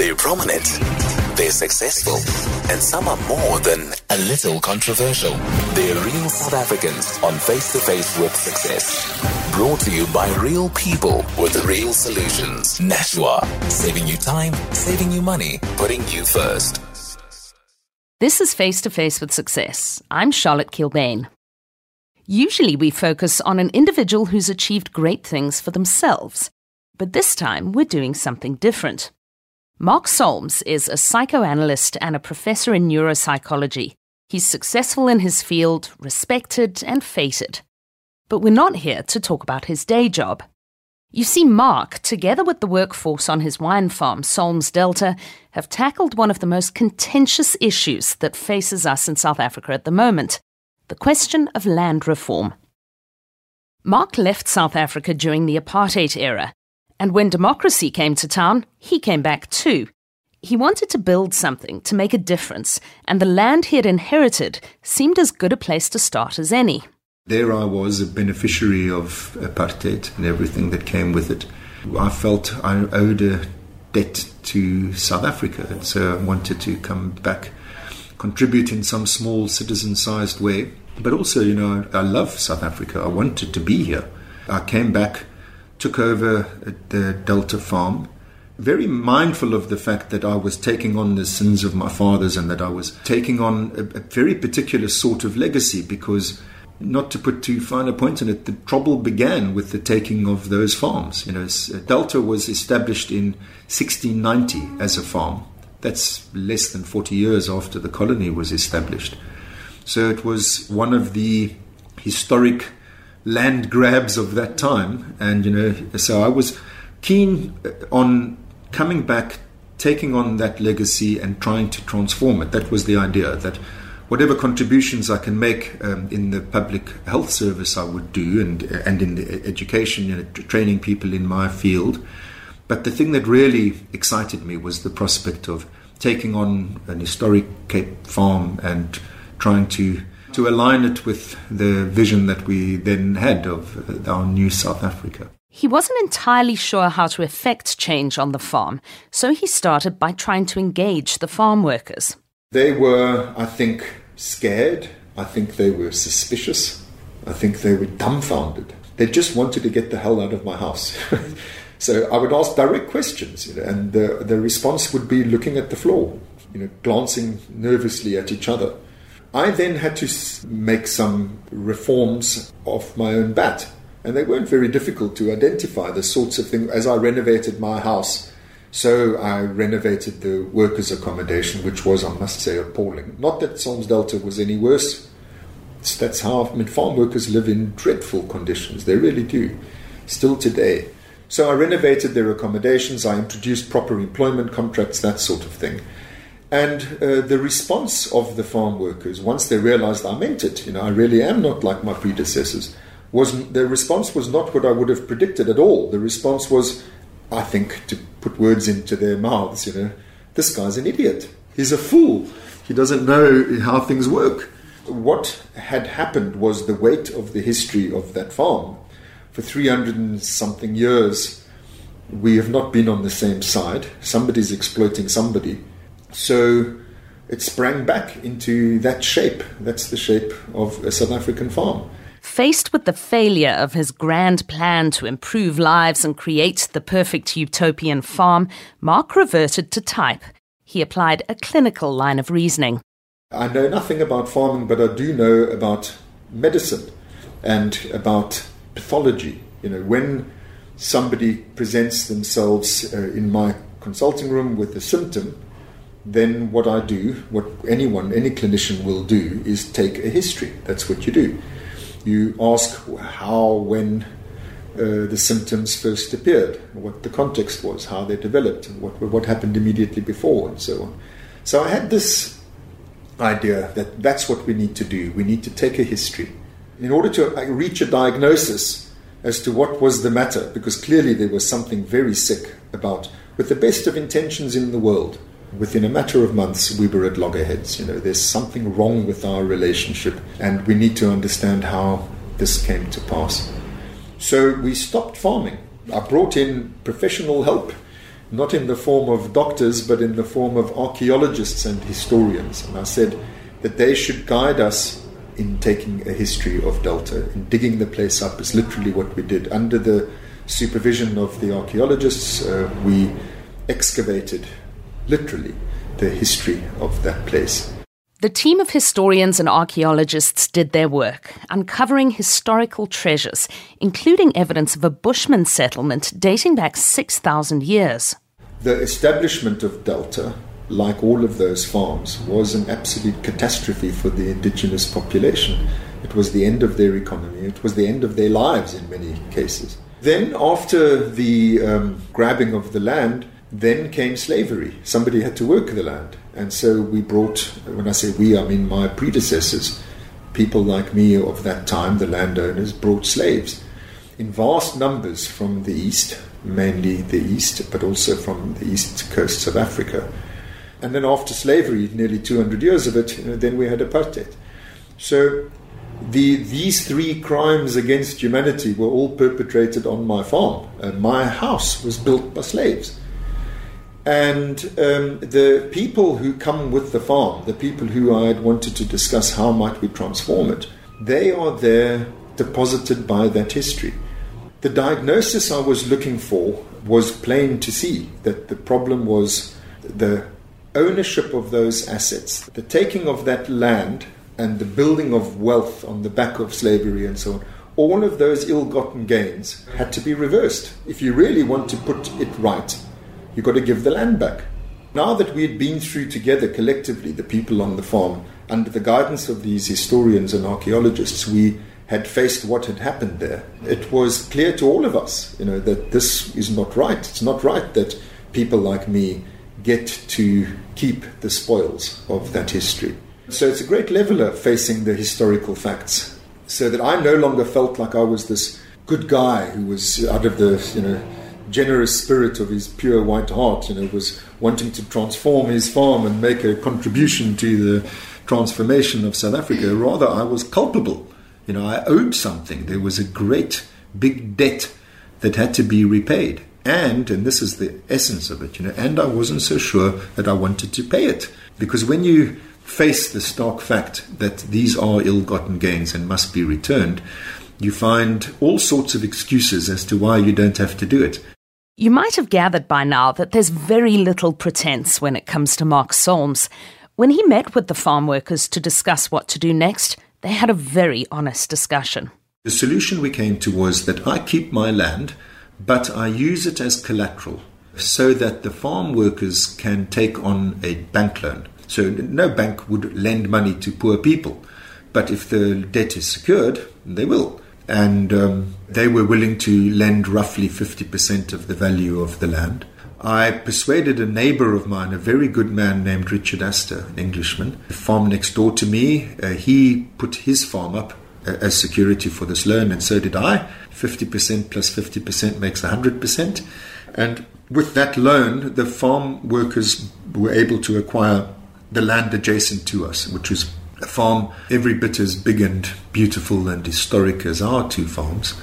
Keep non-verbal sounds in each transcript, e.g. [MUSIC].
They're prominent, they're successful, and some are more than a little controversial. They're real South Africans on Face to Face with Success. Brought to you by real people with real solutions. Nashua, saving you time, saving you money, putting you first. This is Face to Face with Success. I'm Charlotte Kilbane. Usually we focus on an individual who's achieved great things for themselves, but this time we're doing something different. Mark Solms is a psychoanalyst and a professor in neuropsychology. He's successful in his field, respected and feted. But we're not here to talk about his day job. You see, Mark, together with the workforce on his wine farm, Solms Delta, have tackled one of the most contentious issues that faces us in South Africa at the moment the question of land reform. Mark left South Africa during the apartheid era, and when democracy came to town, he came back too. He wanted to build something to make a difference, and the land he had inherited seemed as good a place to start as any. There I was, a beneficiary of apartheid and everything that came with it. I felt I owed a debt to South Africa, and so I wanted to come back, contribute in some small citizen sized way. But also, you know, I love South Africa. I wanted to be here. I came back, took over the Delta farm, very mindful of the fact that I was taking on the sins of my fathers and that I was taking on a, a very particular sort of legacy because not to put too fine a point on it, the trouble began with the taking of those farms. You know, Delta was established in 1690 as a farm. That's less than 40 years after the colony was established. So it was one of the historic land grabs of that time. And, you know, so I was keen uh, on coming back, taking on that legacy and trying to transform it. That was the idea that whatever contributions I can make um, in the public health service, I would do, and uh, and in the uh, education, you know, training people in my field. But the thing that really excited me was the prospect of taking on an historic Cape farm and trying to to align it with the vision that we then had of uh, our new South Africa. He wasn't entirely sure how to effect change on the farm, so he started by trying to engage the farm workers. They were, I think, scared. I think they were suspicious. I think they were dumbfounded. They just wanted to get the hell out of my house. [LAUGHS] so I would ask direct questions, you know, and the, the response would be looking at the floor, you know, glancing nervously at each other. I then had to make some reforms of my own bat, and they weren't very difficult to identify the sorts of things. As I renovated my house, so I renovated the workers' accommodation, which was, I must say, appalling. Not that Solms Delta was any worse. That's how I mean, farm workers live in dreadful conditions. They really do, still today. So I renovated their accommodations. I introduced proper employment contracts, that sort of thing. And uh, the response of the farm workers, once they realized I meant it, you know, I really am not like my predecessors, was the response was not what I would have predicted at all. The response was, I think, to put words into their mouths, you know, this guy's an idiot. He's a fool. He doesn't know how things work. What had happened was the weight of the history of that farm. For 300 and something years, we have not been on the same side. Somebody's exploiting somebody so it sprang back into that shape. That's the shape of a South African farm. Faced with the failure of his grand plan to improve lives and create the perfect utopian farm, Mark reverted to type. He applied a clinical line of reasoning. I know nothing about farming, but I do know about medicine and about pathology. You know, when somebody presents themselves uh, in my consulting room with a symptom, then what I do, what anyone, any clinician will do, is take a history. That's what you do. You ask how, when uh, the symptoms first appeared, what the context was, how they developed, what, what happened immediately before, and so on. So I had this idea that that's what we need to do. We need to take a history. In order to uh, reach a diagnosis as to what was the matter, because clearly there was something very sick about, with the best of intentions in the world, Within a matter of months, we were at loggerheads. You know, there's something wrong with our relationship, and we need to understand how this came to pass. So we stopped farming. I brought in professional help not in the form of doctors, but in the form of archaeologists and historians. And I said that they should guide us in taking a history of Delta, in digging the place up, is literally what we did. Under the supervision of the archaeologists, uh, we excavated, literally, the history of that place. The team of historians and archaeologists did their work, uncovering historical treasures, including evidence of a Bushman settlement dating back 6,000 years. The establishment of Delta, like all of those farms, was an absolute catastrophe for the indigenous population. It was the end of their economy, it was the end of their lives in many cases. Then, after the um, grabbing of the land, then came slavery. Somebody had to work the land. And so we brought, when I say we, I mean my predecessors, people like me of that time, the landowners, brought slaves in vast numbers from the east, mainly the east, but also from the east coasts of Africa. And then after slavery, nearly 200 years of it, you know, then we had apartheid. So the, these three crimes against humanity were all perpetrated on my farm. And my house was built by slaves. And um, the people who come with the farm, the people who I had wanted to discuss how might we transform it, they are there deposited by that history. The diagnosis I was looking for was plain to see that the problem was the ownership of those assets, the taking of that land and the building of wealth on the back of slavery and so on. All of those ill gotten gains had to be reversed. If you really want to put it right, you've got to give the land back. Now that we had been through together collectively, the people on the farm, under the guidance of these historians and archaeologists, we had faced what had happened there. It was clear to all of us, you know, that this is not right. It's not right that people like me get to keep the spoils of that history. So it's a great leveler facing the historical facts, so that I no longer felt like I was this good guy who was out of the, you know, generous spirit of his pure white heart, you know, was wanting to transform his farm and make a contribution to the transformation of South Africa. Rather, I was culpable. You know, I owed something. There was a great big debt that had to be repaid. And, and this is the essence of it, you know, and I wasn't so sure that I wanted to pay it. Because when you face the stark fact that these are ill gotten gains and must be returned, you find all sorts of excuses as to why you don't have to do it. You might have gathered by now that there's very little pretense when it comes to Mark Solms. When he met with the farm workers to discuss what to do next, they had a very honest discussion. The solution we came to was that I keep my land, but I use it as collateral so that the farm workers can take on a bank loan. So no bank would lend money to poor people, but if the debt is secured, they will and um, they were willing to lend roughly 50% of the value of the land. I persuaded a neighbor of mine, a very good man named Richard Astor, an Englishman, a farm next door to me. Uh, he put his farm up uh, as security for this loan, and so did I. 50% plus 50% makes 100%. And with that loan, the farm workers were able to acquire the land adjacent to us, which was a farm every bit as big and beautiful and historic as our two farms.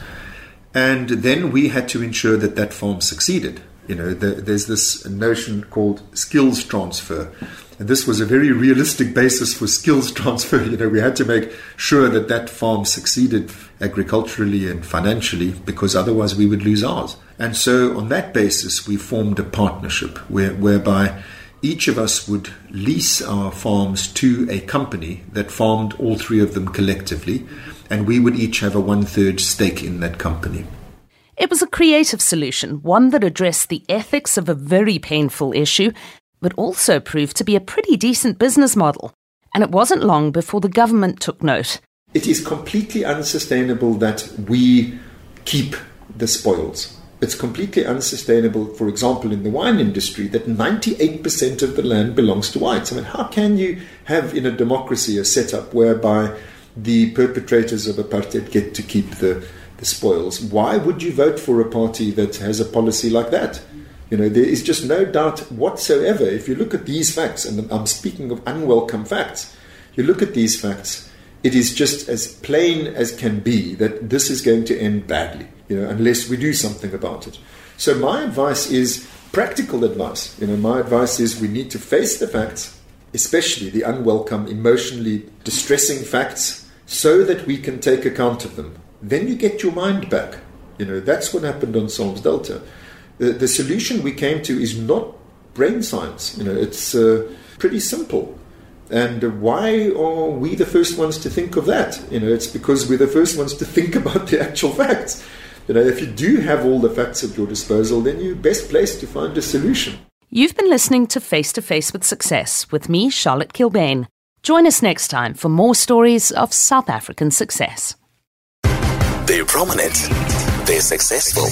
And then we had to ensure that that farm succeeded. You know, the, there's this notion called skills transfer. And this was a very realistic basis for skills [LAUGHS] transfer. You know, we had to make sure that that farm succeeded agriculturally and financially because otherwise we would lose ours. And so on that basis, we formed a partnership where, whereby each of us would lease our farms to a company that farmed all three of them collectively, and we would each have a one third stake in that company. It was a creative solution, one that addressed the ethics of a very painful issue, but also proved to be a pretty decent business model. And it wasn't long before the government took note. It is completely unsustainable that we keep the spoils. It's completely unsustainable, for example, in the wine industry, that 98% of the land belongs to whites. I mean, how can you have in a democracy a setup whereby the perpetrators of apartheid get to keep the, the spoils? Why would you vote for a party that has a policy like that? You know, there is just no doubt whatsoever. If you look at these facts, and I'm speaking of unwelcome facts, you look at these facts, it is just as plain as can be that this is going to end badly you know, unless we do something about it. So my advice is practical advice. You know, my advice is we need to face the facts, especially the unwelcome, emotionally distressing facts, so that we can take account of them. Then you get your mind back. You know, that's what happened on Solms Delta. The, the solution we came to is not brain science. You know, it's uh, pretty simple. And why are we the first ones to think of that? You know, it's because we're the first ones to think [LAUGHS] about the actual facts. You know, if you do have all the facts at your disposal, then you're best placed to find a solution. You've been listening to Face to Face with Success with me, Charlotte Kilbane. Join us next time for more stories of South African success. They're prominent they're successful,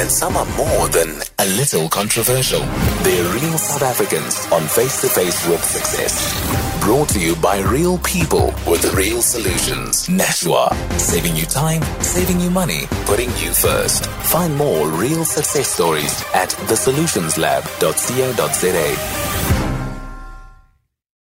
and some are more than a little controversial. They're real South Africans on Face to Face with Success. Brought to you by real people with real solutions. Nashua, saving you time, saving you money, putting you first. Find more real success stories at thesolutionslab.co.za.